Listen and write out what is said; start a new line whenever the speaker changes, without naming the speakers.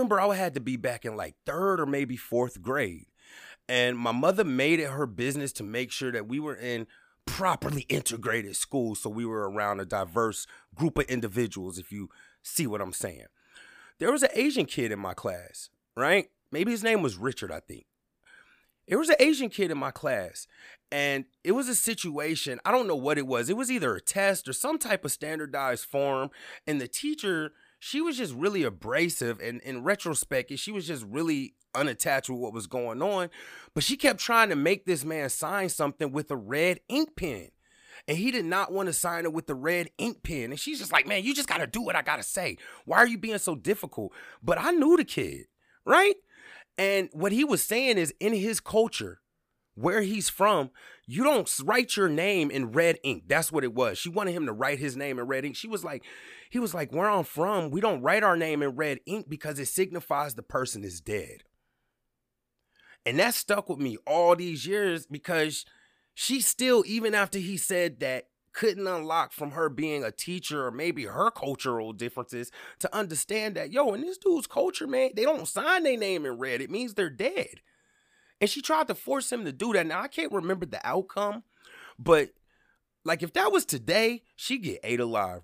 remember I had to be back in like third or maybe fourth grade. And my mother made it her business to make sure that we were in properly integrated schools. So we were around a diverse group of individuals, if you see what I'm saying. There was an Asian kid in my class, right? Maybe his name was Richard, I think. There was an Asian kid in my class, and it was a situation. I don't know what it was. It was either a test or some type of standardized form. And the teacher, she was just really abrasive. And in retrospect, she was just really unattached with what was going on. But she kept trying to make this man sign something with a red ink pen. And he did not want to sign it with the red ink pen. And she's just like, man, you just got to do what I got to say. Why are you being so difficult? But I knew the kid, right? And what he was saying is in his culture, where he's from, you don't write your name in red ink. That's what it was. She wanted him to write his name in red ink. She was like, he was like, where I'm from, we don't write our name in red ink because it signifies the person is dead. And that stuck with me all these years because she still, even after he said that, couldn't unlock from her being a teacher or maybe her cultural differences to understand that, yo, in this dude's culture, man, they don't sign their name in red. It means they're dead. And she tried to force him to do that. Now, I can't remember the outcome, but like if that was today, she'd get ate alive.